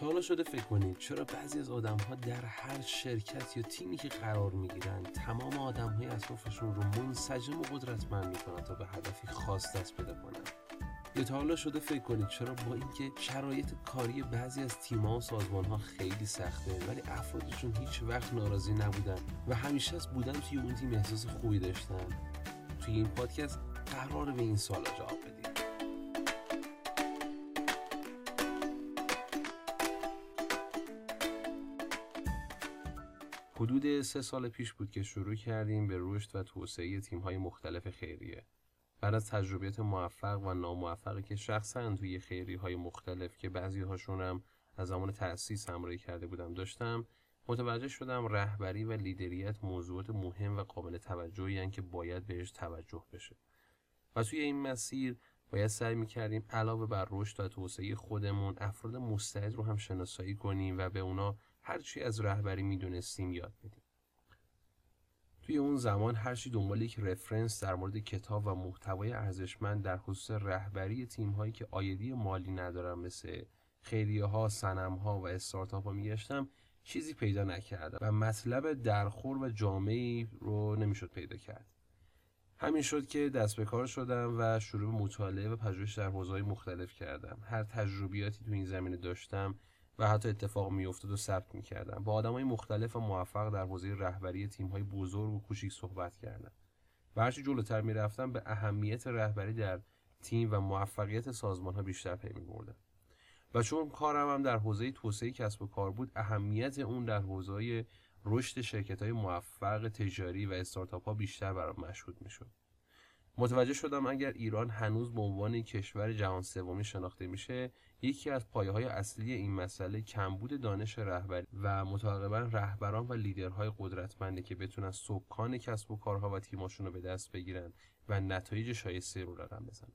تا حالا شده فکر کنید چرا بعضی از آدم ها در هر شرکت یا تیمی که قرار می‌گیرن تمام آدم های اطرافشون رو منسجم و قدرتمند می‌کنن تا به هدفی خاص دست پیدا کنن. یا تا حالا شده فکر کنید چرا با اینکه شرایط کاری بعضی از تیم‌ها و سازمان ها خیلی سخته ولی افرادشون هیچ وقت ناراضی نبودن و همیشه از بودن توی اون تیم احساس خوبی داشتن. توی این پادکست قرار به این سوالا جواب بدیم. حدود سه سال پیش بود که شروع کردیم به رشد و توسعه تیم‌های مختلف خیریه. بعد از تجربیات موفق و ناموفقی که شخصا توی خیری های مختلف که بعضی هم از زمان تأسیس همراهی کرده بودم داشتم متوجه شدم رهبری و لیدریت موضوعات مهم و قابل توجهی که باید بهش توجه بشه. و توی این مسیر باید سعی می‌کردیم علاوه بر رشد و توسعه خودمون افراد مستعد رو هم شناسایی کنیم و به اونا هرچی از رهبری می‌دونستیم یاد بدیم. توی اون زمان هرچی دنبال یک رفرنس در مورد کتاب و محتوای ارزشمند در خصوص رهبری تیم هایی که آیدی مالی ندارن مثل خیریه ها، سنم ها و استارتاپ ها میگشتم چیزی پیدا نکردم و مطلب درخور و جامعی رو نمی‌شد پیدا کرد. همین شد که دست به کار شدم و شروع به مطالعه و پژوهش در حوزه‌های مختلف کردم. هر تجربیاتی تو این زمینه داشتم و حتی اتفاق میافتاد و ثبت می‌کردم با های مختلف و موفق در حوزه رهبری های بزرگ و کوچیک صحبت کردم و هرچی جلوتر می‌رفتم به اهمیت رهبری در تیم و موفقیت سازمان ها بیشتر پی میبردم و چون کارم هم در حوزه توسعه کسب و کار بود اهمیت اون در حوزه رشد شرکت های موفق تجاری و استارتاپ ها بیشتر برام مشهود می‌شد. متوجه شدم اگر ایران هنوز به عنوان کشور جهان سومی شناخته میشه یکی از پایه های اصلی این مسئله کمبود دانش رهبری و متعاقبا رهبران و لیدرهای قدرتمنده که بتونن سکان کسب و کارها و تیماشون رو به دست بگیرن و نتایج شایسته رو رقم بزنن.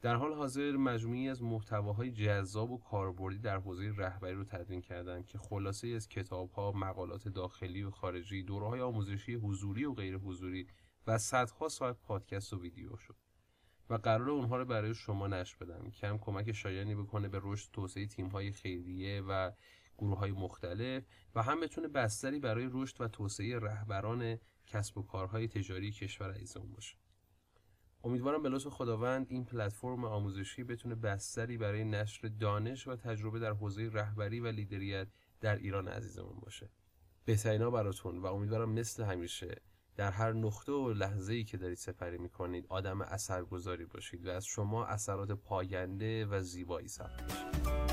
در حال حاضر مجموعی از محتواهای جذاب و کاربردی در حوزه رهبری رو تدوین کردم که خلاصه از کتابها، مقالات داخلی و خارجی، دوره‌های آموزشی حضوری و غیر حضوری و صدها ساعت پادکست و ویدیو شد. و قرار اونها رو برای شما نشر بدم. که هم کمک شایانی بکنه به رشد توسعه تیم های خیریه و گروه های مختلف و هم بتونه بستری برای رشد و توسعه رهبران کسب و کارهای تجاری کشور عزیزمون باشه. امیدوارم به لطف خداوند این پلتفرم آموزشی بتونه بستری برای نشر دانش و تجربه در حوزه رهبری و لیدریت در ایران عزیزمون باشه. بهترینا براتون و امیدوارم مثل همیشه در هر نقطه و لحظه ای که دارید سپری می‌کنید آدم اثرگذاری باشید و از شما اثرات پاینده و زیبایی ثبت بشه